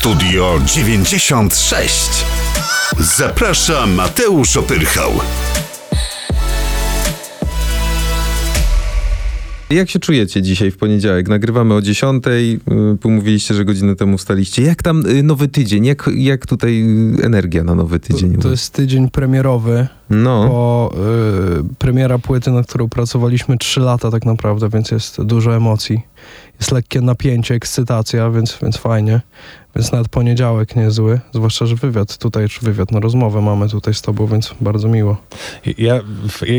Studio 96. Zaprasza Mateusz Opyrchał. Jak się czujecie dzisiaj w poniedziałek? Nagrywamy o 10. Pomówiliście, że godzinę temu wstaliście. Jak tam y, nowy tydzień? Jak, jak tutaj y, energia na nowy tydzień? To, to jest tydzień premierowy, No, bo y, premiera płyty, nad którą pracowaliśmy 3 lata tak naprawdę, więc jest dużo emocji. Jest lekkie napięcie, ekscytacja, więc, więc fajnie. Więc nawet poniedziałek niezły, zwłaszcza, że wywiad tutaj, czy wywiad, no rozmowę mamy tutaj z tobą, więc bardzo miło. Ja,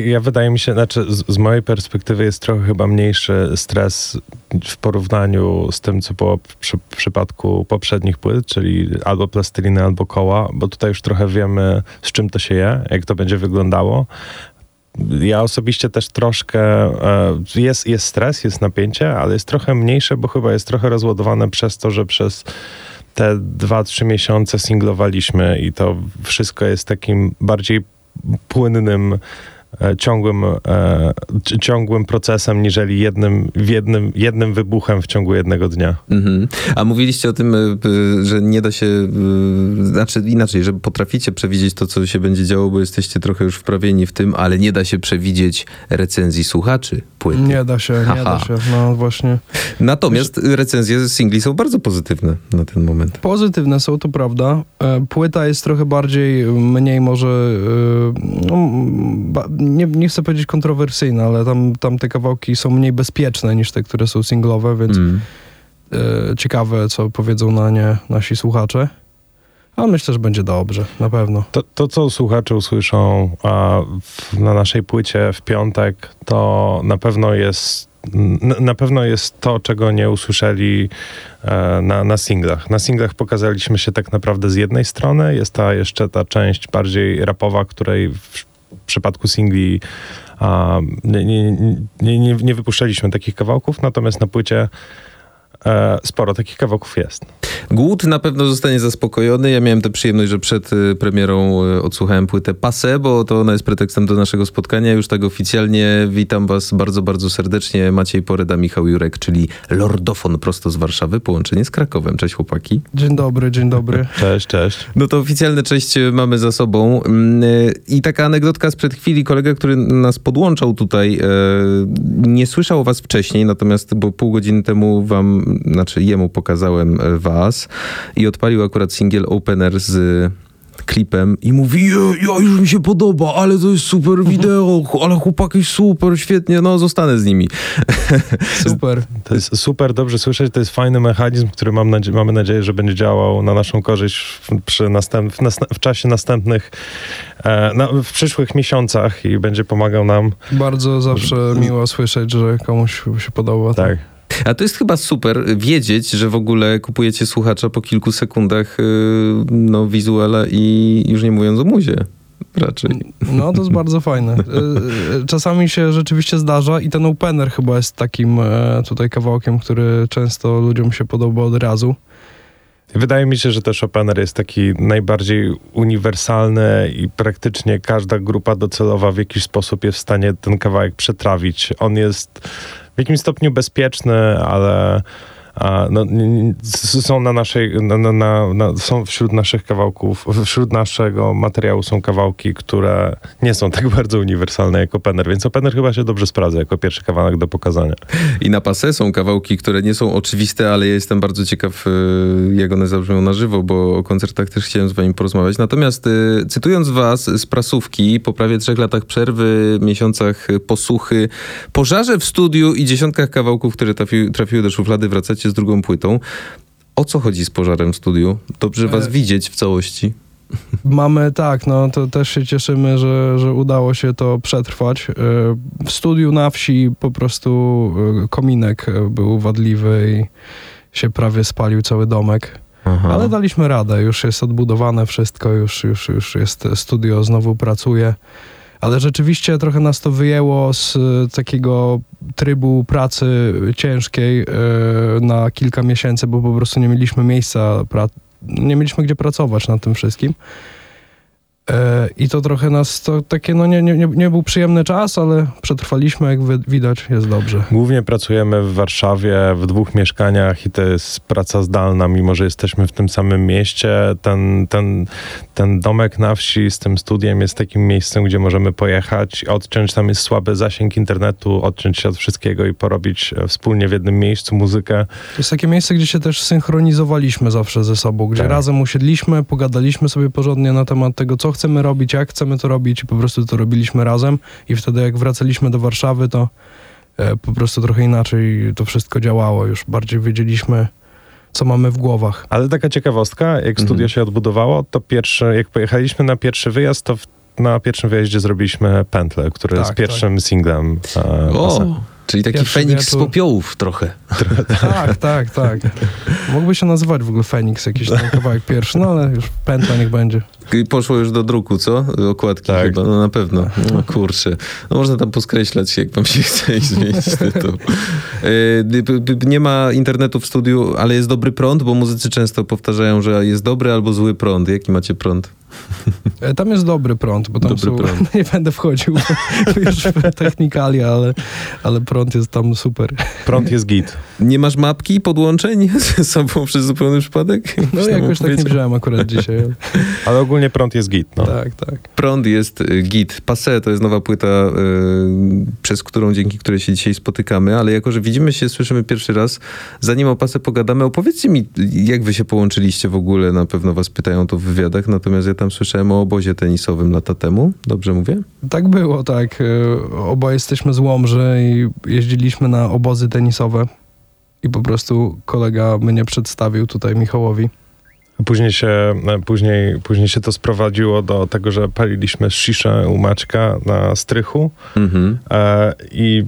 ja wydaje mi się, znaczy z, z mojej perspektywy jest trochę chyba mniejszy stres w porównaniu z tym, co było przy, w przypadku poprzednich płyt, czyli albo plasteliny, albo koła, bo tutaj już trochę wiemy, z czym to się je, jak to będzie wyglądało. Ja osobiście też troszkę, e, jest, jest stres, jest napięcie, ale jest trochę mniejsze, bo chyba jest trochę rozładowane przez to, że przez te dwa, trzy miesiące singlowaliśmy i to wszystko jest takim bardziej płynnym, ciągłym, e, ci- ciągłym procesem, niżeli jednym, w jednym, jednym wybuchem w ciągu jednego dnia. mhm. A mówiliście o tym, y, że nie da się, y, znaczy inaczej, że potraficie przewidzieć to, co się będzie działo, bo jesteście trochę już wprawieni w tym, ale nie da się przewidzieć recenzji słuchaczy płyty. Nie da się, nie Haha. da się, no właśnie. Natomiast recenzje singli są bardzo pozytywne na ten moment. Pozytywne są, to prawda. E, Płyta jest trochę bardziej, mniej może, e, no, ba, nie, nie chcę powiedzieć kontrowersyjna, ale tam, tam te kawałki są mniej bezpieczne niż te, które są singlowe, więc Mm. e, ciekawe, co powiedzą na nie nasi słuchacze. A myślę, że będzie dobrze, na pewno. To, to co słuchacze usłyszą a, w, na naszej płycie w piątek, to na pewno jest na, na pewno jest to, czego nie usłyszeli e, na, na singlach. Na singlach pokazaliśmy się tak naprawdę z jednej strony, jest ta jeszcze ta część bardziej rapowa, której w przypadku singli nie, nie, nie, nie, wypuszczaliśmy takich kawałków, natomiast na płycie sporo takich kawałków jest. Głód na pewno zostanie zaspokojony. Ja miałem tę przyjemność, że przed y, premierą y, odsłuchałem płytę Passe, bo to ona jest pretekstem do naszego spotkania. Już tak oficjalnie witam was bardzo, bardzo serdecznie. Maciej Poreda, Michał Jurek, czyli lordofon prosto z Warszawy, połączenie z Krakowem. Cześć chłopaki. Dzień dobry, dzień dobry. Cześć, cześć. No to oficjalne cześć mamy za sobą. Mm, y, I taka anegdotka sprzed chwili. Kolega, który nas podłączał tutaj, e, nie słyszał was wcześniej, natomiast bo pół godziny temu wam, znaczy jemu pokazałem e, was i odpalił akurat singiel Opener z klipem i mówi, "Je, ja już mi się podoba, ale to jest super wideo, ale chłopaki super, świetnie, no zostanę z nimi. Super. To jest super dobrze słyszeć, to jest fajny mechanizm, który mam nadzie- mamy nadzieję, że będzie działał na naszą korzyść w, przy następ, w, w czasie następnych, e, na, w przyszłych miesiącach i będzie pomagał nam. Bardzo zawsze miło słyszeć, że komuś się podoba. Tak. A to jest chyba super wiedzieć, że w ogóle kupujecie słuchacza po kilku sekundach y, no, wizuala i już nie mówiąc o muzie. Raczej. No, to jest bardzo fajne. Y, y, Czasami się rzeczywiście zdarza i ten opener chyba jest takim e, tutaj kawałkiem, który często ludziom się podoba od razu. Wydaje mi się, że też opener jest taki najbardziej uniwersalny i praktycznie każda grupa docelowa w jakiś sposób jest w stanie ten kawałek przetrawić. On jest w jakimś stopniu bezpieczny, ale no, są na naszej, na, na, na, są wśród naszych kawałków, wśród naszego materiału są kawałki, które nie są tak bardzo uniwersalne jak opener, więc opener chyba się dobrze sprawdza jako pierwszy kawałek do pokazania. I na pasę są kawałki, które nie są oczywiste, ale ja jestem bardzo ciekaw, y, jak one zabrzmią na żywo, bo o koncertach też chciałem z wami porozmawiać. Natomiast y, cytując was z prasówki, po prawie trzech latach przerwy, miesiącach posuchy, pożarze w studiu i dziesiątkach kawałków, które trafi, trafiły do szuflady, wracacie z drugą płytą. O co chodzi z pożarem w studiu? Dobrze was E, widzieć w całości. Mamy tak, no to też się cieszymy, że, że udało się to przetrwać. E, W studiu na wsi po prostu e, kominek był wadliwy i się prawie spalił cały domek. Aha. Ale daliśmy radę, już jest odbudowane wszystko, już, już, już jest studio, znowu pracuje. Ale rzeczywiście trochę nas to wyjęło z e, takiego trybu pracy ciężkiej e, na kilka miesięcy, bo po prostu nie mieliśmy miejsca, pra- nie mieliśmy gdzie pracować nad tym wszystkim. E, I to trochę nas, to takie, no nie, nie, nie- był przyjemny czas, ale przetrwaliśmy, jak wi- widać, jest dobrze. Głównie pracujemy w Warszawie w dwóch mieszkaniach i to jest praca zdalna, mimo że jesteśmy w tym samym mieście. Ten, ten, ten domek na wsi z tym studiem jest takim miejscem, gdzie możemy pojechać, odciąć, tam jest słaby zasięg internetu, odciąć się od wszystkiego i porobić e, wspólnie w jednym miejscu muzykę. To jest takie miejsce, gdzie się też synchronizowaliśmy zawsze ze sobą, gdzie Tak. razem usiedliśmy, pogadaliśmy sobie porządnie na temat tego, co chcemy robić, jak chcemy to robić i po prostu to robiliśmy razem i wtedy jak wracaliśmy do Warszawy, to e, po prostu trochę inaczej to wszystko działało, już bardziej wiedzieliśmy, co mamy w głowach. Ale taka ciekawostka, jak Mhm. studio się odbudowało, to pierwszy, jak pojechaliśmy na pierwszy wyjazd, to w, na pierwszym wyjeździe zrobiliśmy Pętlę, który Tak, jest pierwszym singlem. e, O, czyli taki Pierwszy Feniks z popiołów trochę. Tak, tak, tak. Mógłby się nazywać w ogóle Feniks, jakiś ten kawałek pierwszy, no ale już pętla niech będzie. I Poszło już do druku, co? Okładki Tak. chyba, no na pewno. No kurczę. No można tam poskreślać, jak wam się chce i zmienić tytuł. E, Nie ma internetu w studiu, ale jest dobry prąd, bo muzycy często powtarzają, że jest dobry albo zły prąd. Jaki macie prąd? E, Tam jest dobry prąd, bo tam Dobry są, prąd. nie będę wchodził już w technikalia, ale, ale prąd jest tam super. Prąd jest git. Nie masz mapki podłączeń ze sobą przez zupełny przypadek? No jakoś tak nie wziąłem akurat dzisiaj. ale- ogólnie prąd jest git. No. Tak, tak. Prąd jest y, git. Passe to jest nowa płyta, y, przez którą, dzięki której się dzisiaj spotykamy, ale jako, że widzimy się, słyszymy pierwszy raz, zanim o Passe pogadamy, opowiedzcie mi, jak wy się połączyliście w ogóle, na pewno was pytają to w wywiadach, natomiast ja tam słyszałem o obozie tenisowym lata temu, dobrze mówię? Tak było, tak. E, Oboje jesteśmy z Łomży i jeździliśmy na obozy tenisowe. I po prostu kolega mnie przedstawił tutaj Michałowi. Później się, e, później, później się to sprowadziło do tego, że paliliśmy sziszę u Maćka na strychu Mhm. e, i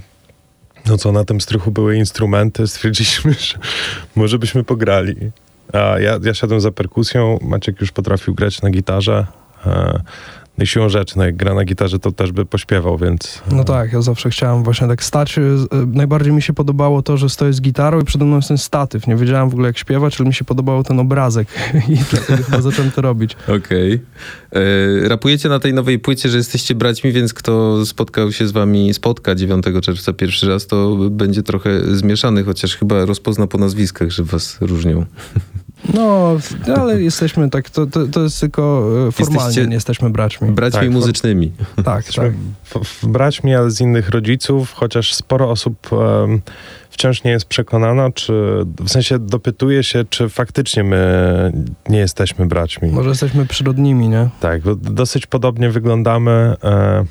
no co, na tym strychu były instrumenty, stwierdziliśmy, że może byśmy pograli. Ja, ja siadłem za perkusją, Maciek już potrafił grać na gitarze. No i siłą rzeczy, no jak gra na gitarze, to też by pośpiewał, więc... No tak, ja zawsze chciałem właśnie tak stać. z- e, Najbardziej mi się podobało to, że stoję z gitarą i przede mną jest ten statyw. Nie wiedziałem w ogóle jak śpiewać, ale mi się podobał ten obrazek i dlatego chyba zacząłem to robić. Okej. E, Rapujecie na tej nowej płycie, że jesteście braćmi, więc kto spotkał się z wami, spotka 9 czerwca pierwszy raz, to będzie trochę zmieszany, chociaż chyba rozpozna po nazwiskach, że was różnią. No, ale jesteśmy tak, to, to, to jest tylko e, formalnie, Jesteście- nie jesteśmy braćmi. Braćmi Tak, muzycznymi. Tak, Jesteśmy tak. w, w braćmi, ale z innych rodziców, chociaż sporo osób em, wciąż nie jest przekonana, czy w sensie dopytuje się, czy faktycznie my nie jesteśmy braćmi. Może jesteśmy przyrodnimi, nie? Tak, bo dosyć podobnie wyglądamy. E,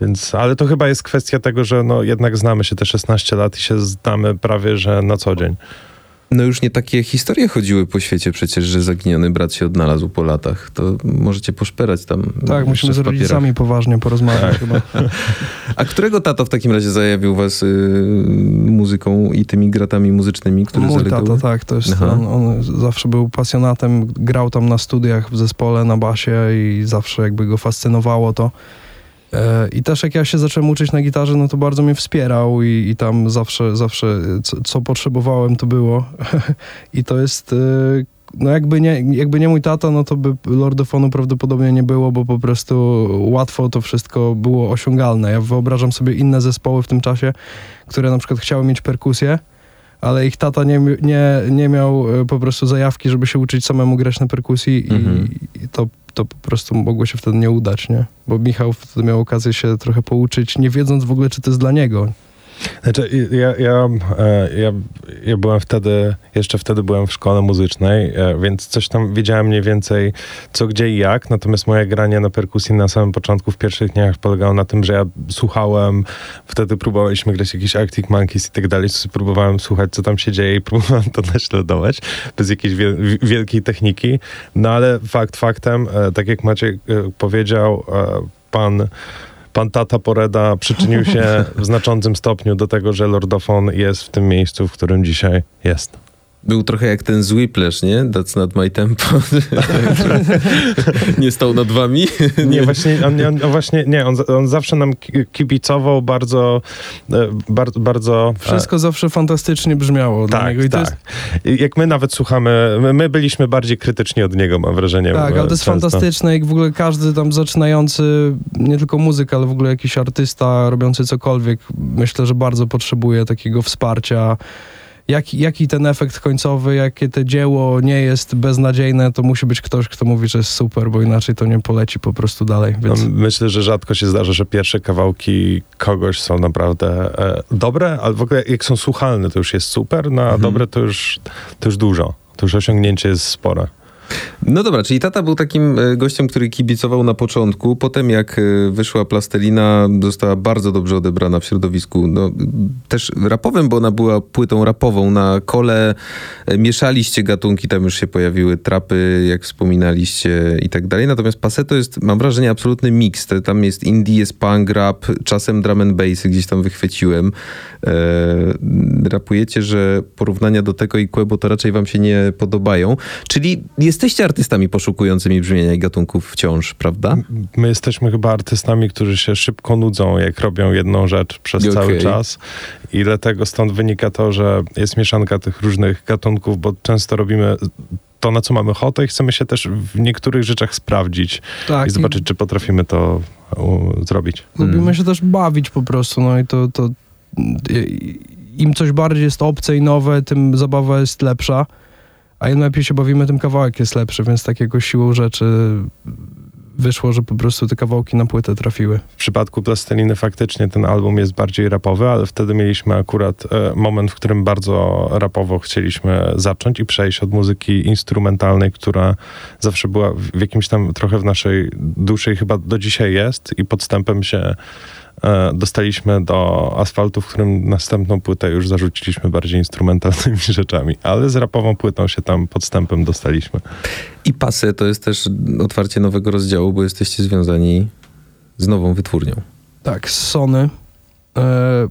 więc, ale to chyba jest kwestia tego, że no, jednak znamy się te 16 lat i się znamy prawie, że na co dzień. No już nie takie historie chodziły po świecie przecież, że zaginiony brat się odnalazł po latach. To możecie poszperać tam. Tak, musimy z rodzicami poważnie porozmawiać chyba. A którego tato w takim razie zajawił was y, muzyką i tymi gratami muzycznymi, które Mój tata, tak, to jest, on, on zawsze był pasjonatem, grał tam na studiach w zespole, na basie i zawsze jakby go fascynowało to. E, I też jak ja się zacząłem uczyć na gitarze, no to bardzo mnie wspierał i, i tam zawsze, zawsze co, co potrzebowałem, to było. I to jest, e, no jakby nie, jakby nie mój tata, no to by Lordofonu prawdopodobnie nie było, bo po prostu łatwo to wszystko było osiągalne. Ja wyobrażam sobie inne zespoły w tym czasie, które na przykład chciały mieć perkusję, ale ich tata nie, nie, nie miał e, po prostu zajawki, żeby się uczyć samemu grać na perkusji Mhm. i, i to, to po prostu mogło się wtedy nie udać, nie? Bo Michał wtedy miał okazję się trochę pouczyć, nie wiedząc w ogóle, czy to jest dla niego. Znaczy, ja, ja, e, ja, ja byłem wtedy, jeszcze wtedy byłem w szkole muzycznej, e, więc coś tam wiedziałem mniej więcej co, gdzie i jak, natomiast moje granie na perkusji na samym początku, w pierwszych dniach polegało na tym, że ja słuchałem, wtedy próbowaliśmy grać jakieś Arctic Monkeys i tak dalej, próbowałem słuchać, co tam się dzieje i próbowałem to naśladować bez jakiejś wiel wielkiej techniki, no ale fakt faktem, e, tak jak Maciek powiedział, pan Pan Tata Poreda przyczynił się w znaczącym stopniu do tego, że Lordofon jest w tym miejscu, w którym dzisiaj jest. Był trochę jak ten zły plesz, nie? That's not my tempo. nie stał nad wami? Nie, właśnie, on, on, on właśnie, nie, on, on zawsze nam ki- kibicował bardzo, e, bardzo, bardzo... e, Wszystko zawsze fantastycznie brzmiało dla tak, niego. I to tak. jest, Jak my nawet słuchamy, my, my byliśmy bardziej krytyczni od niego, mam wrażenie. tak, ale to jest często. fantastyczne, jak w ogóle każdy tam zaczynający, nie tylko muzyk, ale w ogóle jakiś artysta robiący cokolwiek, myślę, że bardzo potrzebuje takiego wsparcia. Jaki, jaki ten efekt końcowy, jakie to dzieło nie jest beznadziejne, to musi być ktoś, kto mówi, że jest super, bo inaczej to nie poleci po prostu dalej. No, Więc myślę, że rzadko się zdarza, że pierwsze kawałki kogoś są naprawdę e, dobre, ale w ogóle jak są słuchalne, to już jest super, no a Mhm. dobre to już, to już dużo. To już osiągnięcie jest spore. No dobra, czyli tata był takim e, gościem, który kibicował na początku. Potem jak e, wyszła plastelina, została bardzo dobrze odebrana w środowisku. No, też rapowym, bo ona była płytą rapową. Na kole e, mieszaliście gatunki, tam już się pojawiły trapy, jak wspominaliście i tak dalej. Natomiast Passe to jest, mam wrażenie, absolutny miks. Tam jest indie, jest punk, rap, czasem drum and bassy gdzieś tam wychwyciłem. E, rapujecie, że porównania do tego i Quebo to raczej wam się nie podobają. Czyli jesteście artystami poszukującymi brzmienia i gatunków wciąż, prawda? My jesteśmy chyba artystami, którzy się szybko nudzą, jak robią jedną rzecz przez Okej. cały czas. I dlatego stąd wynika to, że jest mieszanka tych różnych gatunków, bo często robimy to, na co mamy ochotę i chcemy się też w niektórych rzeczach sprawdzić tak, i zobaczyć, czy potrafimy to u, zrobić. Lubimy Mm. się też bawić po prostu, no i to, to i- im coś bardziej jest obce i nowe, tym zabawa jest lepsza, a lepiej się bawimy, tym kawałek jest lepszy, więc takiego siłą rzeczy wyszło, że po prostu te kawałki na płytę trafiły. W przypadku Plasteliny faktycznie ten album jest bardziej rapowy, ale wtedy mieliśmy akurat e, moment, w którym bardzo rapowo chcieliśmy zacząć i przejść od muzyki instrumentalnej, która zawsze była w jakimś tam trochę w naszej duszy i chyba do dzisiaj jest i podstępem się dostaliśmy do asfaltu, w którym następną płytę już zarzuciliśmy bardziej instrumentalnymi rzeczami, ale z rapową płytą się tam podstępem dostaliśmy. I Passe to jest też otwarcie nowego rozdziału, bo jesteście związani z nową wytwórnią. Tak, z Sony. E,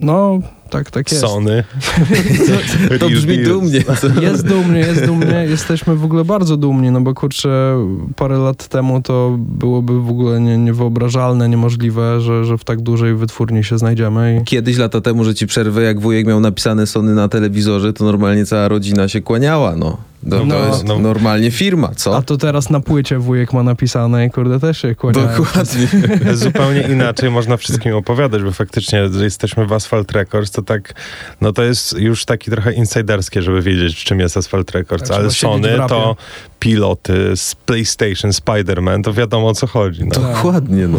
no, tak, tak jest. Sony. To brzmi dumnie. Jest dumnie, jest dumnie. Jesteśmy w ogóle bardzo dumni, no bo kurczę, parę lat temu to byłoby w ogóle nie, niewyobrażalne, niemożliwe, że, że w tak dużej wytwórni się znajdziemy. I... Kiedyś lata temu, że ci przerwę, jak wujek miał napisane Sony na telewizorze, to normalnie cała rodzina się kłaniała, no. To, No, to jest no. normalnie firma, A co? to teraz na płycie wujek ma napisane i kurde też się kłaniają. Dokładnie. Zupełnie inaczej można wszystkim opowiadać, bo faktycznie że jesteśmy w Asphalt Records, to tak, no to jest już taki trochę insiderskie, żeby wiedzieć, czym jest Asphalt Records, Tak, ale Sony to piloty z PlayStation, Spider-Man, to wiadomo o co chodzi. No. Dokładnie, no.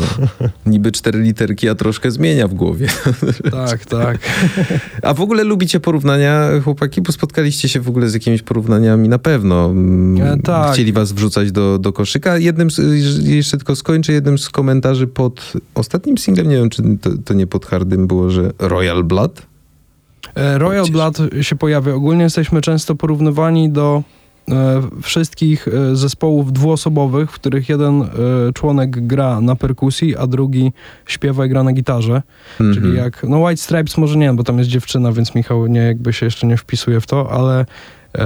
Niby cztery literki, a troszkę zmienia w głowie. Tak, tak. A w ogóle lubicie porównania, chłopaki? Bo spotkaliście się w ogóle z jakimiś porównaniami na pewno. Mm, E, tak. Chcieli was wrzucać do, do koszyka. Jednym z, jeszcze tylko skończę, jednym z komentarzy pod ostatnim singlem, nie wiem, czy to, to nie pod hardym było, że Royal Blood? E, Royal Blood się pojawia. Ogólnie jesteśmy często porównywani do e, wszystkich e, zespołów dwuosobowych, w których jeden e, członek gra na perkusji, a drugi śpiewa i gra na gitarze. Mhm. Czyli jak, no White Stripes może nie, bo tam jest dziewczyna, więc Michał nie jakby się jeszcze nie wpisuje w to, ale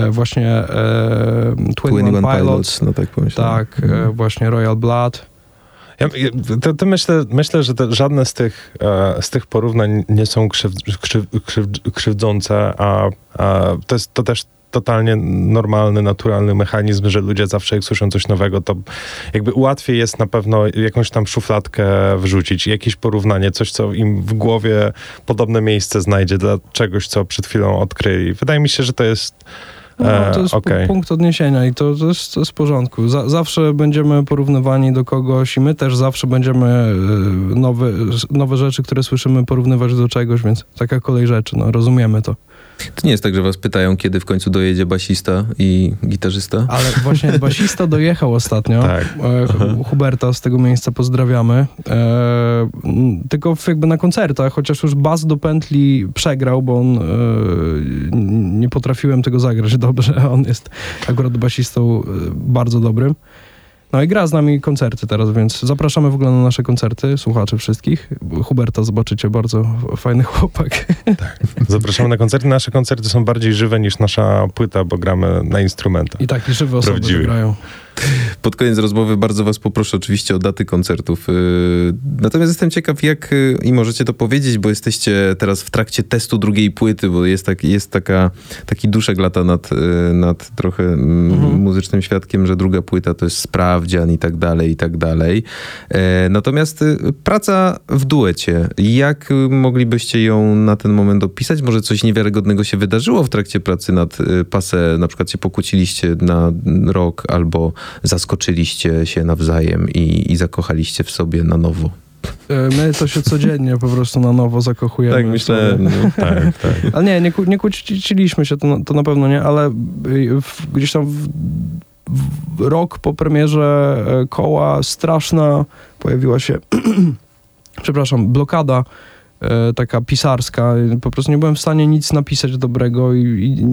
właśnie e, 21 Pilots, no tak pomyślałem. tak, e, właśnie Royal Blood. Ja, to, to myślę, myślę, że żadne z tych, e, z tych porównań nie są krzyw, krzyw, krzyw, krzywdzące, a, a to jest to też totalnie normalny, naturalny mechanizm, że ludzie zawsze jak słyszą coś nowego, to jakby łatwiej jest na pewno jakąś tam szufladkę wrzucić, jakieś porównanie, coś, co im w głowie podobne miejsce znajdzie dla czegoś, co przed chwilą odkryli. Wydaje mi się, że to jest No, E, to jest pu- punkt odniesienia i to, to, jest, to jest w porządku. Za, zawsze będziemy porównywani do kogoś i my też zawsze będziemy e, nowe, nowe rzeczy, które słyszymy, porównywać do czegoś, więc taka kolej rzeczy, no rozumiemy to. To nie jest tak, że was pytają, kiedy w końcu dojedzie basista i gitarzysta? Ale właśnie basista dojechał ostatnio. tak. E, Hu- Huberta z tego miejsca pozdrawiamy. E, tylko jakby na koncertach, chociaż już bas do pętli przegrał, bo on e, nie potrafiłem tego zagrać dobrze. On jest akurat basistą e, bardzo dobrym. No i gra z nami koncerty teraz, więc zapraszamy w ogóle na nasze koncerty, słuchaczy wszystkich. Huberta zobaczycie, bardzo fajny chłopak. Zapraszamy na koncerty. Nasze koncerty są bardziej żywe niż nasza płyta, bo gramy na instrumentach. I takie żywe osoby grają. Pod koniec rozmowy bardzo was poproszę oczywiście o daty koncertów. Yy, Natomiast jestem ciekaw, jak yy, i możecie to powiedzieć, bo jesteście teraz w trakcie testu drugiej płyty, bo jest, tak, jest taka, taki duszek lata nad, yy, nad trochę mm, Mhm. muzycznym świadkiem, że druga płyta to jest sprawdzian i tak dalej, i tak dalej. E, Natomiast y, praca w duecie, jak y, moglibyście ją na ten moment opisać? Może coś niewiarygodnego się wydarzyło w trakcie pracy nad y, Pase? Na przykład się pokłóciliście na rok albo zaskoczyliście się nawzajem i, i zakochaliście w sobie na nowo. E, My to się codziennie po prostu na nowo zakochujemy. Tak myślę. No. Tak, tak. Ale nie, nie, nie kłóciliśmy się, to, na- to na pewno nie, ale y, w, gdzieś tam w, w rok po premierze e, koła straszna pojawiła się, przepraszam, blokada taka pisarska. Po prostu nie byłem w stanie nic napisać dobrego i, i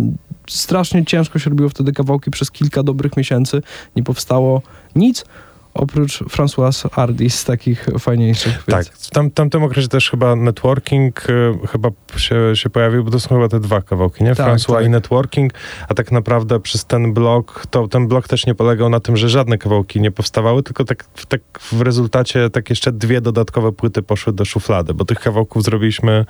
strasznie ciężko się robiło wtedy kawałki przez kilka dobrych miesięcy. Nie powstało nic. Oprócz François Hardy z takich fajniejszych. Tak, w tam, tamtym okresie też chyba networking y, chyba się, się pojawił, bo to są chyba te dwa kawałki, nie? Tak, François tak. i networking, a tak naprawdę przez ten blok, to ten blok też nie polegał na tym, że żadne kawałki nie powstawały, tylko tak, tak w rezultacie tak jeszcze dwie dodatkowe płyty poszły do szuflady, bo tych kawałków zrobiliśmy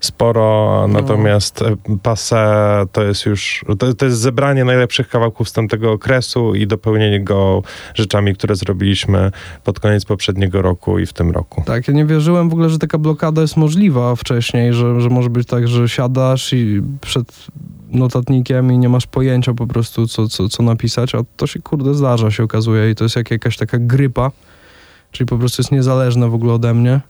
sporo, No. natomiast e, Passe to jest już, to, to jest zebranie najlepszych kawałków z tamtego okresu i dopełnienie go rzeczami, które zrobiliśmy pod koniec poprzedniego roku i w tym roku. Tak, ja nie wierzyłem w ogóle, że taka blokada jest możliwa wcześniej, że, że może być tak, że siadasz i przed notatnikiem i nie masz pojęcia po prostu, co, co, co napisać, a to się kurde zdarza, się okazuje i to jest jak jakaś taka grypa, czyli po prostu jest niezależne w ogóle ode mnie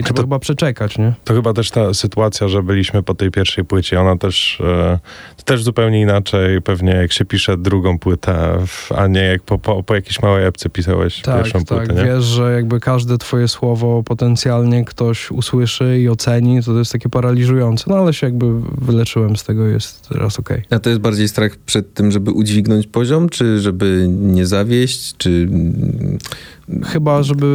i trzeba to- chyba przeczekać, nie? To chyba też ta sytuacja, że byliśmy po tej pierwszej płycie, ona też, e, to też zupełnie inaczej pewnie jak się pisze drugą płytę, w- a nie jak po, po, po jakiejś małej epce pisałeś Tak, pierwszą tak, płytę, nie? wiesz, że jakby każde twoje słowo potencjalnie ktoś usłyszy i oceni, to to jest takie paraliżujące, no ale się jakby wyleczyłem z tego, jest teraz okej. A to jest bardziej strach przed tym, żeby udźwignąć poziom, czy żeby nie zawieść, czy... Chyba, żeby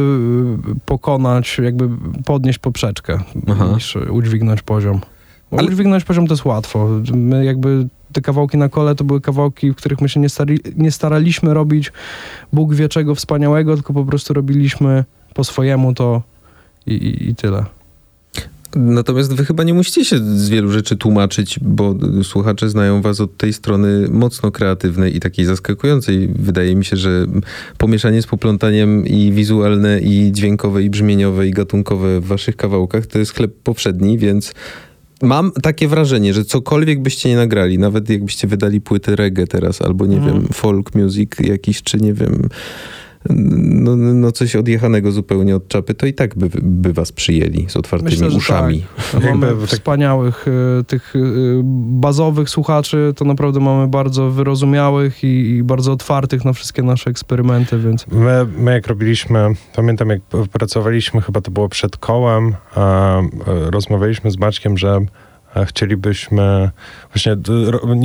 y, pokonać, jakby podnieść poprzeczkę, Aha. niż udźwignąć poziom. Bo Ale- udźwignąć poziom to jest łatwo. My jakby te kawałki na kole to były kawałki, w których my się nie, stari, nie staraliśmy robić Bóg wie czego wspaniałego, tylko po prostu robiliśmy po swojemu to i, i, i tyle. Natomiast wy chyba nie musicie się z wielu rzeczy tłumaczyć, bo y, słuchacze znają was od tej strony mocno kreatywnej i takiej zaskakującej. Wydaje mi się, że pomieszanie z poplątaniem i wizualne, i dźwiękowe, i brzmieniowe, i gatunkowe w waszych kawałkach to jest chleb powszedni, więc mam takie wrażenie, że cokolwiek byście nie nagrali, nawet jakbyście wydali płytę reggae teraz, albo nie Mhm. wiem, folk music jakiś, czy nie wiem, no, no coś odjechanego zupełnie od czapy, to i tak by, by was przyjęli z otwartymi Myślę, uszami. tak. Mamy Jakby tak- wspaniałych y, tych y, bazowych słuchaczy, to naprawdę mamy bardzo wyrozumiałych i, i bardzo otwartych na wszystkie nasze eksperymenty, więc My, my jak robiliśmy, pamiętam jak pracowaliśmy, chyba to było przed kołem, a, e, rozmawialiśmy z Maćkiem, że chcielibyśmy właśnie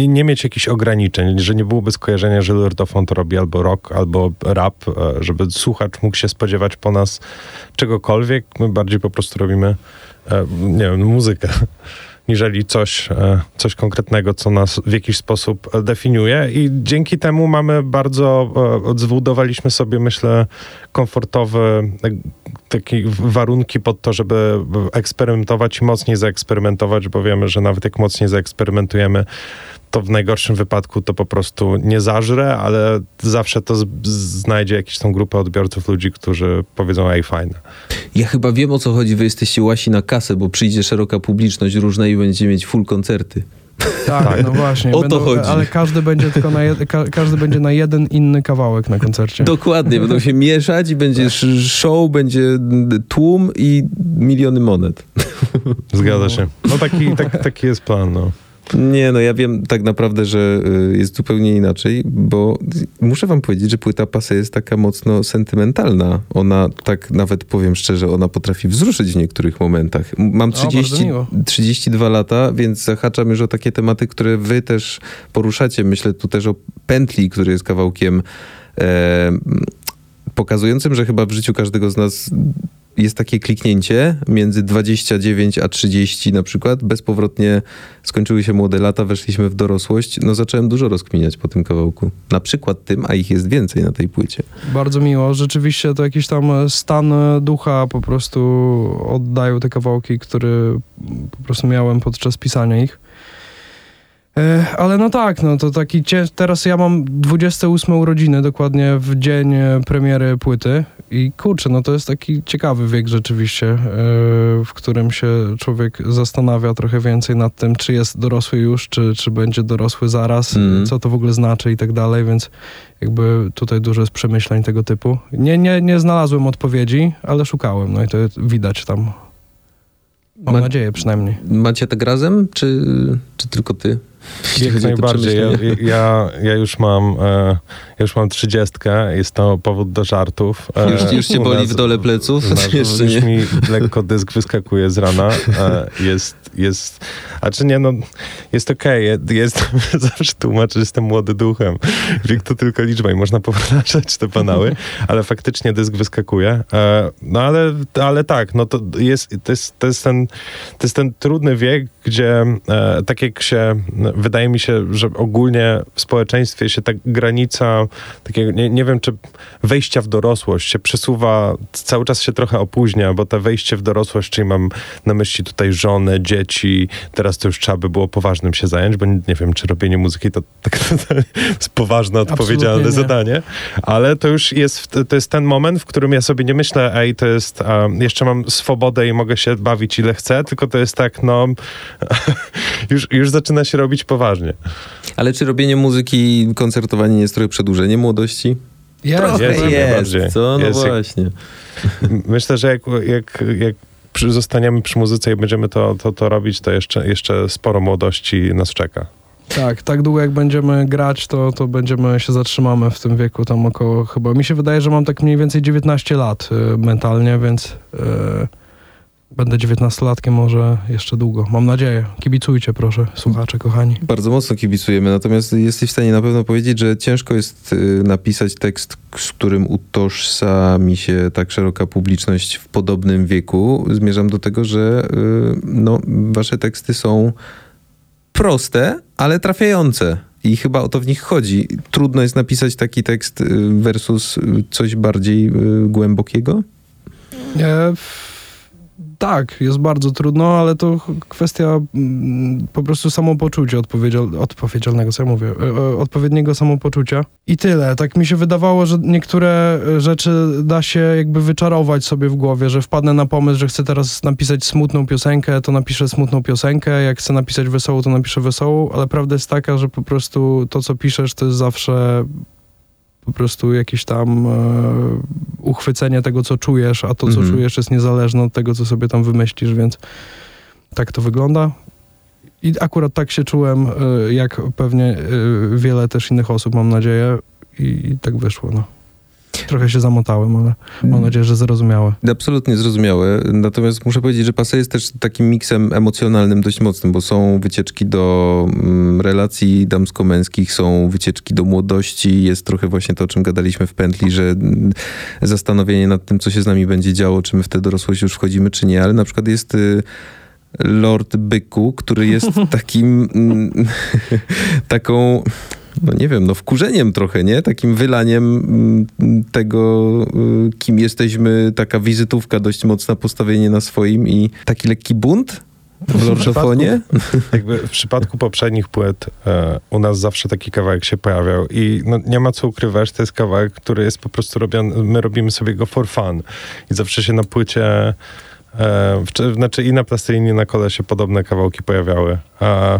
nie mieć jakichś ograniczeń, że nie byłoby skojarzenia, że Lordofon to robi albo rock, albo rap, e, żeby słuchacz mógł się spodziewać po nas czegokolwiek. My bardziej po prostu robimy, e, nie wiem, muzykę. Niżeli coś, e, coś konkretnego, co nas w jakiś sposób definiuje, i dzięki temu mamy bardzo, e, zbudowaliśmy sobie, myślę, komfortowe takie warunki pod to, żeby eksperymentować i mocniej zaeksperymentować, bo wiemy, że nawet jak mocniej zaeksperymentujemy, to w najgorszym wypadku to po prostu nie zażre, ale zawsze to z- znajdzie jakąś tą grupę odbiorców, ludzi, którzy powiedzą, ej, fajne. Ja chyba wiem o co chodzi, wy jesteście łasi na kasę, bo przyjdzie szeroka publiczność różna i będziecie mieć full koncerty. tak, no właśnie. O to chodzi. Ale każdy będzie tylko na, jed, ka, każdy będzie na jeden inny kawałek na koncercie. Dokładnie, będą się mieszać i będzie sz- show, będzie tłum i miliony monet. Zgadza się. No taki, tak, taki jest plan, no. Nie, no ja wiem tak naprawdę, że y, jest zupełnie inaczej, bo muszę wam powiedzieć, że płyta Pase jest taka mocno sentymentalna. Ona, tak nawet powiem szczerze, ona potrafi wzruszyć w niektórych momentach. Mam bardzo 30, miło. 32 lata, więc zahaczam już o takie tematy, które wy też poruszacie. Myślę tu też o Pętli, który jest kawałkiem e, pokazującym, że chyba w życiu każdego z nas jest takie kliknięcie między 29 a 30 na przykład, bezpowrotnie skończyły się młode lata, weszliśmy w dorosłość, no zacząłem dużo rozkminiać po tym kawałku. Na przykład tym, a ich jest więcej na tej płycie. Bardzo miło. Rzeczywiście to jakiś tam stan ducha po prostu oddają te kawałki, które po prostu miałem podczas pisania ich. E, Ale no tak, no to taki cię... Teraz ja mam 28 urodziny, dokładnie w dzień premiery płyty i kurczę, no to jest taki ciekawy wiek rzeczywiście, e, w którym się człowiek zastanawia trochę więcej nad tym, czy jest dorosły już, czy, czy będzie dorosły zaraz, Mhm. co to w ogóle znaczy i tak dalej, więc jakby tutaj dużo jest przemyśleń tego typu. Nie, nie, nie znalazłem odpowiedzi, ale szukałem, no i to widać tam. Mam Ma- nadzieję przynajmniej. Macie tak razem, czy, czy tylko ty? Jak najbardziej. Ja, ja, ja już mam e, ja już mam trzydziestkę, jest to powód do żartów. E, Już, już cię boli w dole pleców? u nas Czy jeszcze już nie? mi lekko dysk wyskakuje z rana. E, jest, jest, a czy nie, no jest okej, okay. jest, zawsze tłumaczę, że jestem młody duchem. Wiek to tylko liczba i można powtarzać te panały, ale faktycznie dysk wyskakuje. No ale, ale tak, no to jest, to jest, to jest, ten, to jest ten trudny wiek, gdzie tak jak się, wydaje mi się, że ogólnie w społeczeństwie się ta granica takiego, nie, nie wiem, czy wejścia w dorosłość się przesuwa, cały czas się trochę opóźnia, bo to wejście w dorosłość, czyli mam na myśli tutaj żonę, dzieci, teraz to już trzeba by było poważnym się zająć, bo nie, wiem, czy robienie muzyki to tak jest poważne, odpowiedzialne nie. zadanie, ale to już jest, to jest ten moment, w którym ja sobie nie myślę, ej, to jest, um, jeszcze mam swobodę i mogę się bawić ile chcę, tylko to jest tak, no, już, już zaczyna się robić poważnie. Ale czy robienie muzyki, koncertowanie nie jest trochę przedłużenie młodości? Jest, Trochę jest, jak najbardziej. jest, co? No Jest, jak- właśnie. Myślę, że jak, jak, jak przy, zostaniemy przy muzyce i będziemy to, to, to robić, to jeszcze, jeszcze sporo młodości nas czeka. Tak, tak długo jak będziemy grać, to, to będziemy się zatrzymamy w tym wieku tam około chyba. Mi się wydaje, że mam tak mniej więcej 19 lat y, mentalnie, więc y, będę 19-latkiem może jeszcze długo. Mam nadzieję. Kibicujcie proszę, słuchacze kochani. Bardzo mocno kibicujemy, natomiast jesteś w stanie na pewno powiedzieć, że ciężko jest y, napisać tekst, z którym utożsami się tak szeroka publiczność w podobnym wieku. Zmierzam do tego, że y, no, wasze teksty są proste, ale trafiające. I chyba o to w nich chodzi. Trudno jest napisać taki tekst y, versus coś bardziej głębokiego? E, f- tak, jest bardzo trudno, ale to kwestia mm, po prostu samopoczucia odpowiedzial, odpowiedzialnego, co ja mówię, e, e, odpowiedniego samopoczucia. I tyle. Tak mi się wydawało, że niektóre e, rzeczy da się jakby wyczarować sobie w głowie, że wpadnę na pomysł, że chcę teraz napisać smutną piosenkę, to napiszę smutną piosenkę, jak chcę napisać wesołą, to napiszę wesołą, ale prawda jest taka, że po prostu to, co piszesz, to jest zawsze po prostu jakieś tam uchwycenie tego, co czujesz, a to, co Mhm. czujesz, jest niezależne od tego, co sobie tam wymyślisz, więc tak to wygląda. I akurat tak się czułem, e, jak pewnie e, wiele też innych osób, mam nadzieję, i, i tak wyszło. No. Trochę się zamotałem, ale mam nadzieję, że zrozumiałe. Absolutnie zrozumiałe. Natomiast muszę powiedzieć, że Pase jest też takim miksem emocjonalnym dość mocnym, bo są wycieczki do mm, relacji damsko-męskich, są wycieczki do młodości, jest trochę właśnie to, o czym gadaliśmy w pętli, że mm, zastanowienie nad tym, co się z nami będzie działo, czy my w tę dorosłość już wchodzimy, czy nie, ale na przykład jest y, Lord Byku, który jest takim mm, taką no nie wiem, no wkurzeniem trochę, nie? Takim wylaniem mm, tego, y, kim jesteśmy, taka wizytówka dość mocna, postawienie na swoim i taki lekki bunt w lordofonie. Jakby w przypadku poprzednich płyt e, u nas zawsze taki kawałek się pojawiał i no, nie ma co ukrywać, to jest kawałek, który jest po prostu robiony, my robimy sobie go for fun i zawsze się na płycie e, w, czy- znaczy i na plastelinie i na kole się podobne kawałki pojawiały. A,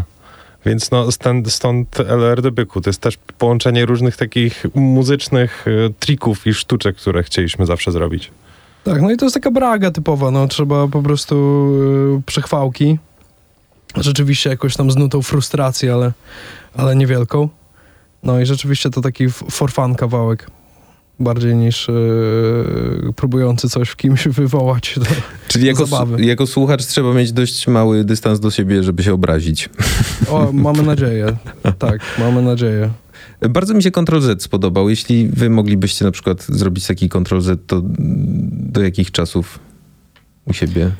więc no stąd, stąd LR Byku. To jest też połączenie różnych takich muzycznych e, trików i sztuczek, które chcieliśmy zawsze zrobić. Tak, no i to jest taka braga typowa, no trzeba po prostu y, przechwałki. Rzeczywiście jakoś tam z nutą frustracji, ale, ale niewielką. No i rzeczywiście to taki f- for fun kawałek. Bardziej niż y, próbujący coś w kimś wywołać. To, Czyli jako, Zabawy. jako słuchacz trzeba mieć dość mały dystans do siebie, żeby się obrazić. o, mamy nadzieję. Tak, mamy nadzieję. Bardzo mi się Ctrl Z spodobał. Jeśli wy moglibyście na przykład zrobić taki Ctrl Z, to do jakich czasów u siebie?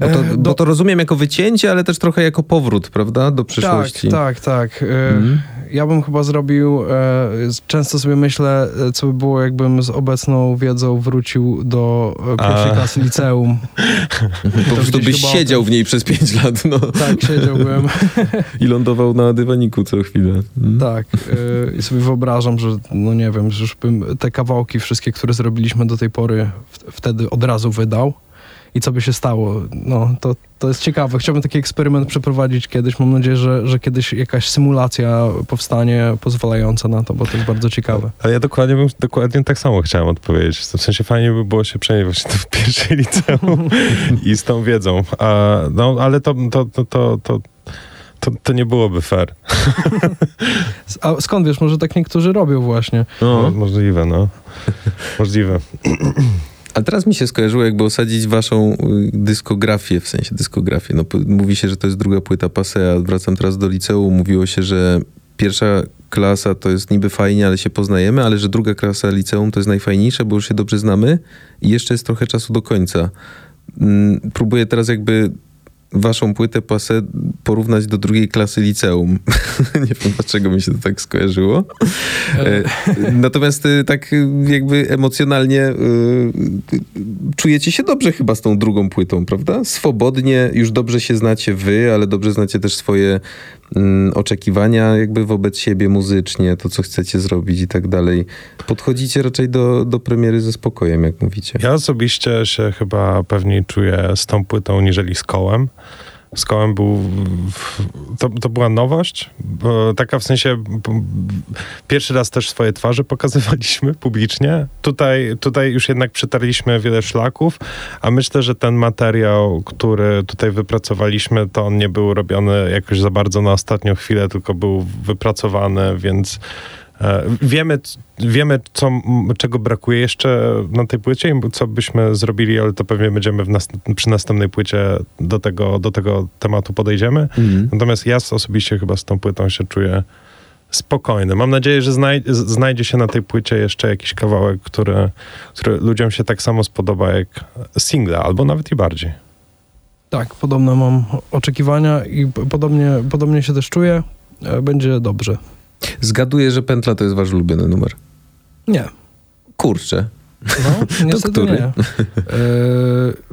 Bo to, E, do- bo to rozumiem jako wycięcie, ale też trochę jako powrót, prawda? Do przyszłości. Tak, tak, tak. Mhm. Ja bym chyba zrobił, e, często sobie myślę, co by było, jakbym z obecną wiedzą wrócił do pierwszej A. klasy liceum. Po prostu byś chyba siedział w niej przez pięć lat, no. Tak, siedziałbym. I lądował na dywaniku co chwilę. Mm. Tak. I sobie wyobrażam, że no nie wiem, że już bym te kawałki wszystkie, które zrobiliśmy do tej pory wtedy od razu wydał. I co by się stało? No, to, to jest ciekawe. Chciałbym taki eksperyment przeprowadzić kiedyś. Mam nadzieję, że, że kiedyś jakaś symulacja powstanie pozwalająca na to, bo to jest bardzo ciekawe. Ale ja dokładnie, bym, dokładnie tak samo chciałem odpowiedzieć. W sensie fajnie by było się przenieść właśnie do pierwszej liceum i z tą wiedzą. A, no, ale to, to, to, to, to, to, to nie byłoby fair. A skąd wiesz, może tak niektórzy robią właśnie. Mo- No. Możliwe, no. Możliwe. A teraz mi się skojarzyło, jakby osadzić waszą y, dyskografię, w sensie dyskografię. No, mówi się, że to jest druga płyta Pasea. Wracam teraz do liceum. Mówiło się, że pierwsza klasa to jest niby fajnie, ale się poznajemy, ale że druga klasa liceum to jest najfajniejsza, bo już się dobrze znamy i jeszcze jest trochę czasu do końca. Mm, Próbuję teraz jakby waszą płytę Pasę porównać do drugiej klasy liceum. Nie wiem, dlaczego mi się to tak skojarzyło. E, Natomiast y, tak jakby emocjonalnie y, czujecie się dobrze chyba z tą drugą płytą, prawda? Swobodnie, już dobrze się znacie wy, ale dobrze znacie też swoje oczekiwania jakby wobec siebie muzycznie, to co chcecie zrobić i tak dalej. Podchodzicie raczej do, do premiery ze spokojem, jak mówicie. Ja osobiście się chyba pewniej czuję z tą płytą niżeli z kołem. Z kołem był. To, to była nowość. Taka w sensie. Pierwszy raz też swoje twarze pokazywaliśmy publicznie. Tutaj, tutaj już jednak przetarliśmy wiele szlaków, a myślę, że ten materiał, który tutaj wypracowaliśmy, to on nie był robiony jakoś za bardzo na ostatnią chwilę, tylko był wypracowany, więc. E, Wiemy, wiemy co, czego brakuje jeszcze na tej płycie i co byśmy zrobili, ale to pewnie będziemy w nas, przy następnej płycie do tego, do tego tematu podejdziemy. Mhm. Natomiast ja osobiście chyba z tą płytą się czuję spokojny. Mam nadzieję, że znaj, znajdzie się na tej płycie jeszcze jakiś kawałek, który, który ludziom się tak samo spodoba jak single, albo nawet i bardziej. Tak, podobne mam oczekiwania i podobnie, podobnie się też czuję. E, Będzie dobrze. Zgaduję, że Pętla to jest wasz ulubiony numer. Nie. Kurczę. No, niestety który? nie.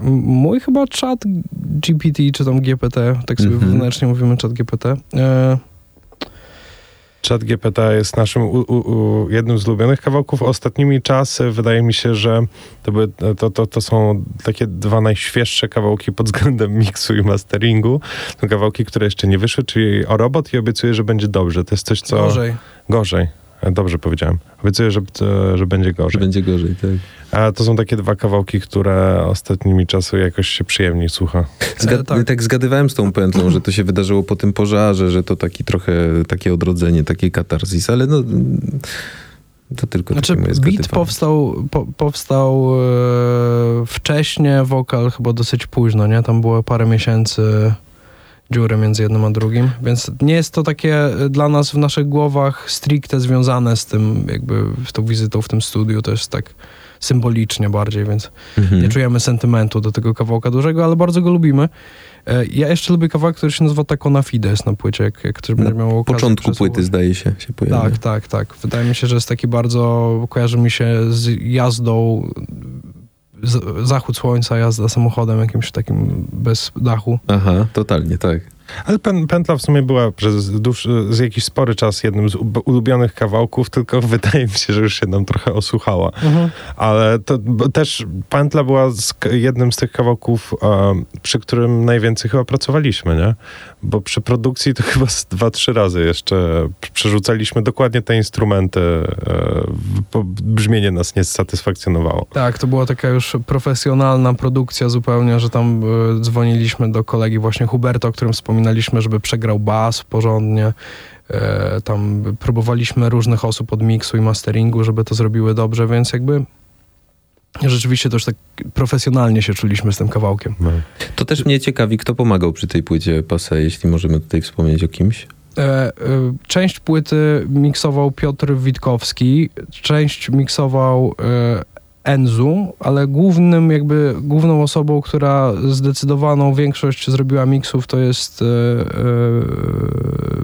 Mój chyba czat GPT, czy tam GPT, tak sobie Mhm. wewnętrznie mówimy czat GPT. E, Chat GPT jest naszym u, u, u, jednym z ulubionych kawałków. Ostatnimi czasy wydaje mi się, że to, by, to, to, to są takie dwa najświeższe kawałki pod względem miksu i masteringu. To kawałki, które jeszcze nie wyszły, czyli o robot i obiecuję, że będzie dobrze. To jest coś, co... Gorzej. Gorzej. Dobrze powiedziałem. Obiecuję, że, e, że będzie Że gorzej. będzie gorzej, tak. A to są takie dwa kawałki, które ostatnimi czasy jakoś się przyjemniej słucha. Zga- E, tak. tak. zgadywałem z tą pętlą, że to się wydarzyło po tym pożarze, że to taki trochę takie odrodzenie, taki katarzis, ale no to tylko Znaczy, moje beat powstał, po, powstał e, wcześnie, wokal chyba dosyć późno, nie? Tam było parę miesięcy dziury między jednym a drugim, więc nie jest to takie e, dla nas w naszych głowach stricte związane z tym, jakby tą wizytą w tym studiu, to jest tak symbolicznie bardziej, więc Mhm. nie czujemy sentymentu do tego kawałka dużego, ale bardzo go lubimy. E, Ja jeszcze lubię kawałek, który się nazywa Taco na Fides na płycie, jak, jak ktoś będzie miał okazję początku płyty zdaje się, się pojawia. Tak, tak, tak. Wydaje mi się, że jest taki bardzo, kojarzy mi się z jazdą, zachód słońca, jazda samochodem jakimś takim bez dachu. Aha, totalnie, tak. Ale pen, Pętla w sumie była przez dłuższy, z jakiś spory czas jednym z ulubionych kawałków, tylko wydaje mi się, że już się nam trochę osłuchała. Ale to też Pętla była z, jednym z tych kawałków, przy którym najwięcej chyba pracowaliśmy, nie? Bo przy produkcji to chyba z dwa, trzy razy jeszcze przerzucaliśmy dokładnie te instrumenty, e, bo brzmienie nas nie satysfakcjonowało. Tak, to była taka już profesjonalna produkcja zupełnie, że tam e, dzwoniliśmy do kolegi właśnie Huberta, o którym wspominaliśmy, żeby przegrał bas porządnie. E, tam próbowaliśmy różnych osób od miksu i masteringu, żeby to zrobiły dobrze, więc jakby rzeczywiście też tak profesjonalnie się czuliśmy z tym kawałkiem. No. To też mnie ciekawi, kto pomagał przy tej płycie Pase, jeśli możemy tutaj wspomnieć o kimś. E, e, Część płyty miksował Piotr Witkowski, część miksował Enzu, ale głównym jakby, główną osobą, która zdecydowaną większość zrobiła miksów to jest e, e,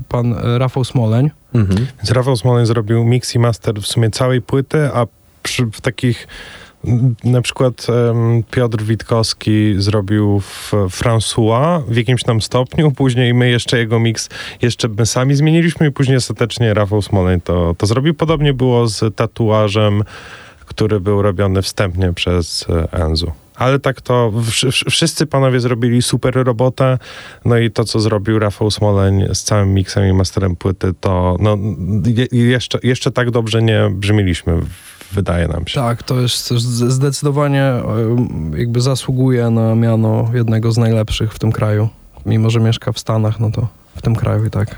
pan Rafał Smoleń. Mhm. Więc Rafał Smoleń zrobił mix i master w sumie całej płyty, a przy, w takich m, na przykład em, Piotr Witkowski zrobił w François w jakimś tam stopniu, później my jeszcze jego mix jeszcze my sami zmieniliśmy i później ostatecznie Rafał Smoleń to, to zrobił. Podobnie było z tatuażem, który był robiony wstępnie przez e, Enzu. Ale tak to wsz- wsz- wszyscy panowie zrobili super robotę. No i to, co zrobił Rafał Smoleń z całym miksem i masterem płyty, to no, je, jeszcze, jeszcze tak dobrze nie brzmieliśmy, wydaje nam się. Tak, to jest zdecydowanie e, jakby zasługuje na miano jednego z najlepszych w tym kraju. Mimo, że mieszka w Stanach, no to w tym kraju i tak.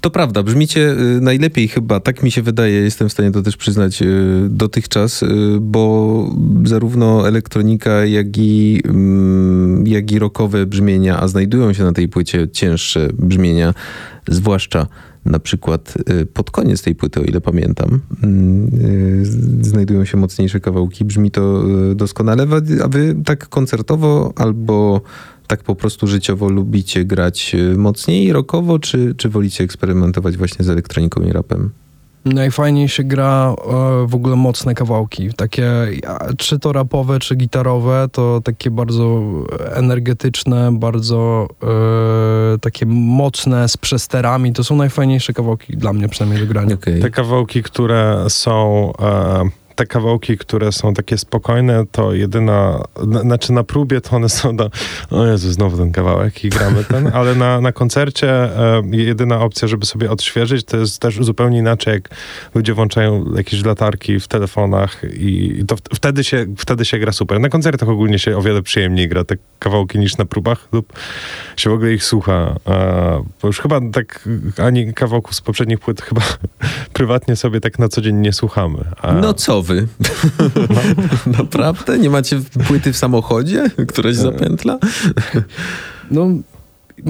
To prawda, brzmicie y, najlepiej chyba, tak mi się wydaje, jestem w stanie to też przyznać y, dotychczas, y, bo zarówno elektronika, jak i, mm, jak i rockowe brzmienia, a znajdują się na tej płycie cięższe brzmienia, zwłaszcza na przykład pod koniec tej płyty, o ile pamiętam, mm, znajdują się mocniejsze kawałki, brzmi to doskonale, a wy tak koncertowo albo tak po prostu życiowo lubicie grać y, mocniej rockowo, czy, czy wolicie eksperymentować właśnie z elektroniką i rapem? Najfajniej się gra e, w ogóle mocne kawałki. Takie, czy to rapowe, czy gitarowe, to takie bardzo energetyczne, bardzo e, takie mocne, z przesterami. To są najfajniejsze kawałki dla mnie przynajmniej do grania. Okej. Te kawałki, które są. E, te kawałki, które są takie spokojne, to jedyna, na, znaczy na próbie to one są do, o Jezu, znowu ten kawałek i gramy ten, ale na, na koncercie e, jedyna opcja, żeby sobie odświeżyć, to jest też zupełnie inaczej, jak ludzie włączają jakieś latarki w telefonach i, to wtedy, się, wtedy się gra super. Na koncertach ogólnie się o wiele przyjemniej gra te kawałki niż na próbach lub się w ogóle ich słucha, e, bo już chyba tak ani kawałków z poprzednich płyt chyba prywatnie sobie tak na co dzień nie słuchamy. A, No co wy? Naprawdę? Nie macie płyty w samochodzie? Któraś zapętla? No,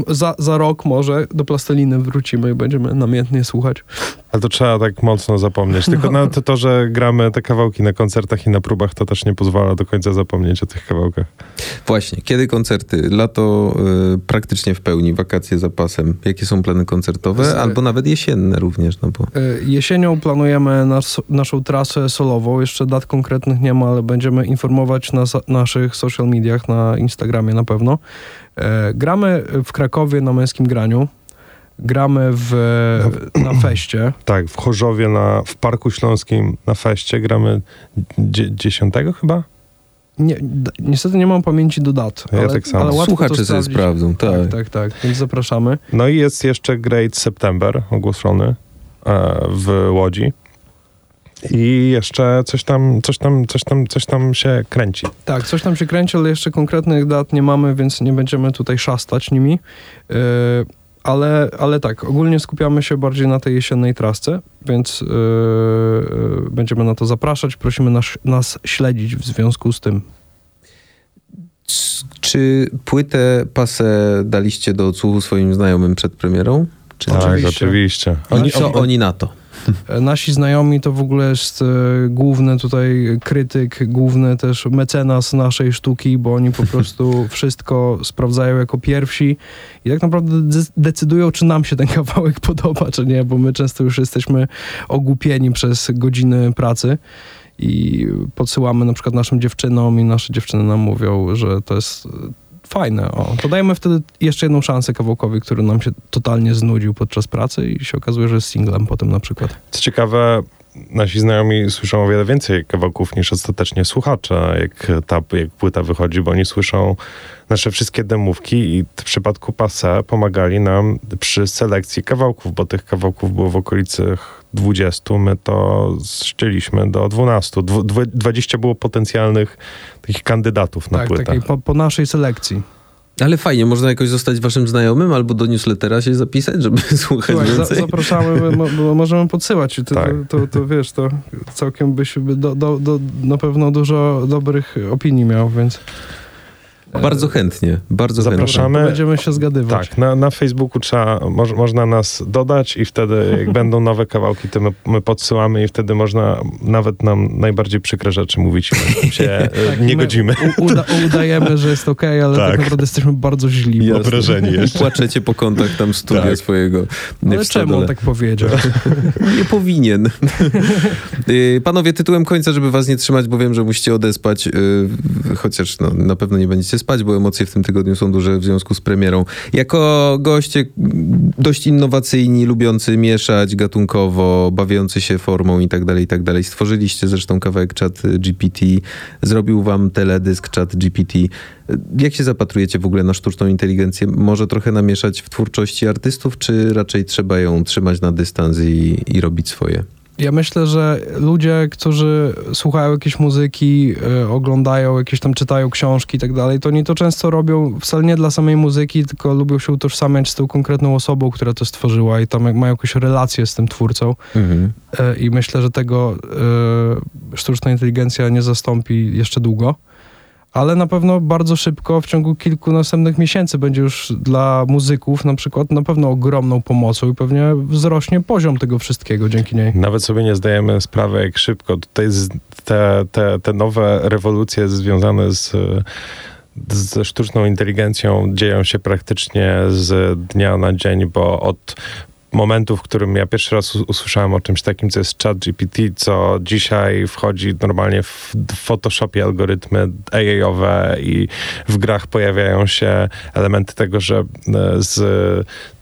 za, za rok może do plasteliny wrócimy i będziemy namiętnie słuchać. Ale to trzeba tak mocno zapomnieć. Tylko No. na to, to, że gramy te kawałki na koncertach i na próbach, to też nie pozwala do końca zapomnieć o tych kawałkach. Właśnie, kiedy koncerty? Lato y, praktycznie w pełni, wakacje za pasem. Jakie są plany koncertowe? Z- Albo nawet jesienne również, no bo... E, Jesienią planujemy nas, naszą trasę solową. Jeszcze dat konkretnych nie ma, ale będziemy informować na naszych social mediach, na Instagramie na pewno. E, Gramy w Krakowie na męskim graniu. Gramy w, na feście. Tak, w Chorzowie, na, w Parku Śląskim na feście gramy dzie- 10 chyba? Nie, niestety nie mam pamięci do dat. Ja ale, tak samo. ale Słuchacze sobie sprawdzą, tak. Tak, tak, tak. Więc zapraszamy. No i jest jeszcze Great September ogłoszony e, w Łodzi. I jeszcze coś tam, coś tam, coś tam, coś tam się kręci. Tak, coś tam się kręci, ale jeszcze konkretnych dat nie mamy, więc nie będziemy tutaj szastać nimi. Yy, ale, ale tak, ogólnie skupiamy się bardziej na tej jesiennej trasce, więc yy, będziemy na to zapraszać. Prosimy nas, nas śledzić w związku z tym. Czy płytę pasę daliście do odsłuchu swoim znajomym przed premierą? Czy Tak, Oczywiście. oczywiście. Oni, co oni na to? E, Nasi znajomi to w ogóle jest e, główny tutaj krytyk, główny też mecenas naszej sztuki, bo oni po prostu wszystko sprawdzają jako pierwsi. I tak naprawdę de- decydują, czy nam się ten kawałek podoba, czy nie, bo my często już jesteśmy ogłupieni przez godziny pracy i podsyłamy na przykład naszym dziewczynom i nasze dziewczyny nam mówią, że to jest fajne. O, to dajemy wtedy jeszcze jedną szansę kawałkowi, który nam się totalnie znudził podczas pracy i się okazuje, że jest singlem potem na przykład. Co ciekawe, nasi znajomi słyszą o wiele więcej kawałków niż ostatecznie słuchacze, jak ta jak płyta wychodzi, bo oni słyszą nasze wszystkie demówki i w przypadku Passe pomagali nam przy selekcji kawałków, bo tych kawałków było w okolicy 20, my to ścieliśmy do 12. Dwu- dwu- 20 było potencjalnych takich kandydatów na tak, płytę. takiej po, po naszej selekcji. Ale fajnie, można jakoś zostać waszym znajomym albo do newslettera się zapisać, żeby słuchać Słuchaj, za, więcej. zapraszamy, mo, bo możemy podsyłać. To, Tak. to, to, to wiesz, to całkiem byś do, do, do, na pewno dużo dobrych opinii miał, więc Bardzo chętnie, bardzo Zapraszamy. chętnie. Będziemy się zgadywać. Tak, na, na Facebooku trzeba, moż, można nas dodać i wtedy jak będą nowe kawałki, to my, my podsyłamy i wtedy można nawet nam najbardziej przykre rzeczy mówić my się e, Tak, nie my godzimy. Uda, udajemy, że jest okej, ale tak. Tak. naprawdę jesteśmy bardzo źli. Obrażeni jeszcze. Płaczecie po kątach tam studia Tak. swojego. Ale czemu on tak powiedział? Nie powinien. Y, Panowie, tytułem końca, żeby was nie trzymać, bo wiem, że musicie odespać, y, chociaż no, na pewno nie będziecie spać, bo emocje w tym tygodniu są duże w związku z premierą. Jako goście dość innowacyjni, lubiący mieszać gatunkowo, bawiący się formą i tak dalej, i tak dalej. Stworzyliście zresztą kawałek chat GPT, zrobił wam teledysk chat GPT. Jak się zapatrujecie w ogóle na sztuczną inteligencję? Może trochę namieszać w twórczości artystów, czy raczej trzeba ją trzymać na dystans i, i robić swoje? Ja myślę, że ludzie, którzy słuchają jakiejś muzyki, y, oglądają jakieś tam, czytają książki i tak dalej, to oni to często robią wcale nie dla samej muzyki, tylko lubią się utożsamiać z tą konkretną osobą, która to stworzyła i tam mają jakąś relację z tym twórcą. Mhm. E, I myślę, że tego e, sztuczna inteligencja nie zastąpi jeszcze długo. Ale na pewno bardzo szybko, w ciągu kilku następnych miesięcy, będzie już dla muzyków na przykład na pewno ogromną pomocą i pewnie wzrośnie poziom tego wszystkiego dzięki niej. Nawet sobie nie zdajemy sprawy, jak szybko tutaj te, te, te nowe rewolucje związane z, ze sztuczną inteligencją dzieją się praktycznie z dnia na dzień, bo od momentu, w którym ja pierwszy raz usłyszałem o czymś takim, co jest ChatGPT, co dzisiaj wchodzi normalnie w w Photoshopie algorytmy AI-owe i w grach pojawiają się elementy tego, że e, z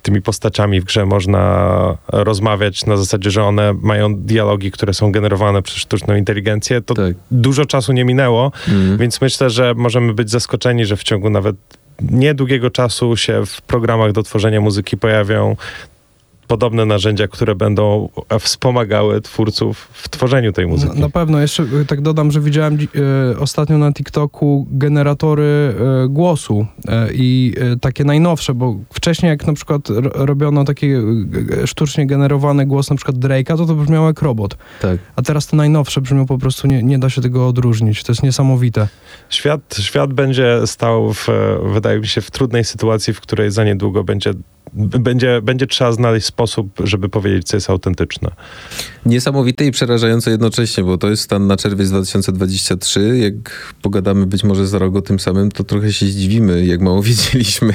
tymi postaciami w grze można rozmawiać na zasadzie, że one mają dialogi, które są generowane przez sztuczną inteligencję, to Tak. dużo czasu nie minęło, Mhm. więc myślę, że możemy być zaskoczeni, że w ciągu nawet niedługiego czasu się w programach do tworzenia muzyki pojawią podobne narzędzia, które będą wspomagały twórców w tworzeniu tej muzyki. na pewno, jeszcze y, tak dodam, że widziałem dzi- y, ostatnio na TikToku generatory y, głosu i y, takie najnowsze, bo wcześniej jak na przykład ro- robiono taki sztucznie generowany głos na przykład Drake'a, to to brzmiało jak robot. Tak. A teraz te najnowsze brzmią po prostu, nie, nie da się tego odróżnić. To jest niesamowite. Świat, świat będzie stał, w, wydaje mi się, w trudnej sytuacji, w której za niedługo będzie, będzie, będzie trzeba znaleźć sposób, żeby powiedzieć, co jest autentyczne. Niesamowite i przerażające jednocześnie, bo to jest stan na czerwiec 2023. Jak pogadamy być może za rok o tym samym, to trochę się zdziwimy, jak mało wiedzieliśmy.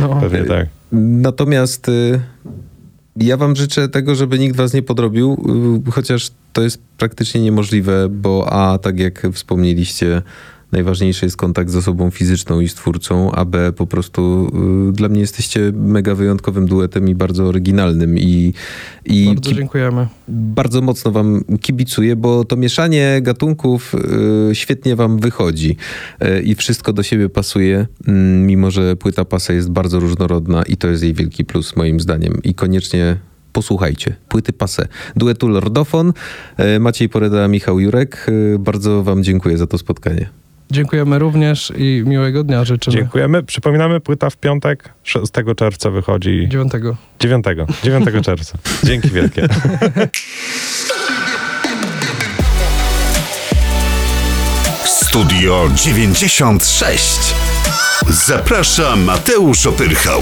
No. Pewnie tak. Natomiast y, ja wam życzę tego, żeby nikt was nie podrobił, y, chociaż to jest praktycznie niemożliwe, bo a, tak jak wspomnieliście, najważniejszy jest kontakt z osobą fizyczną i z twórcą, a b, po prostu y, dla mnie jesteście mega wyjątkowym duetem i bardzo oryginalnym i, i Bardzo dziękujemy. bardzo mocno wam kibicuję, bo to mieszanie gatunków y, świetnie wam wychodzi y, i wszystko do siebie pasuje, mm, mimo że płyta pasa jest bardzo różnorodna i to jest jej wielki plus moim zdaniem. I koniecznie posłuchajcie. Płyty pase. Duetu Lordofon, y, Maciej Poreda, Michał Jurek. Y, Bardzo wam dziękuję za to spotkanie. Dziękujemy również i miłego dnia życzymy. Dziękujemy. Przypominamy, płyta w piątek, 6 czerwca wychodzi. 9. 9, 9 czerwca. Dzięki wielkie. Studio 96. Zaprasza Mateusz Opyrchał.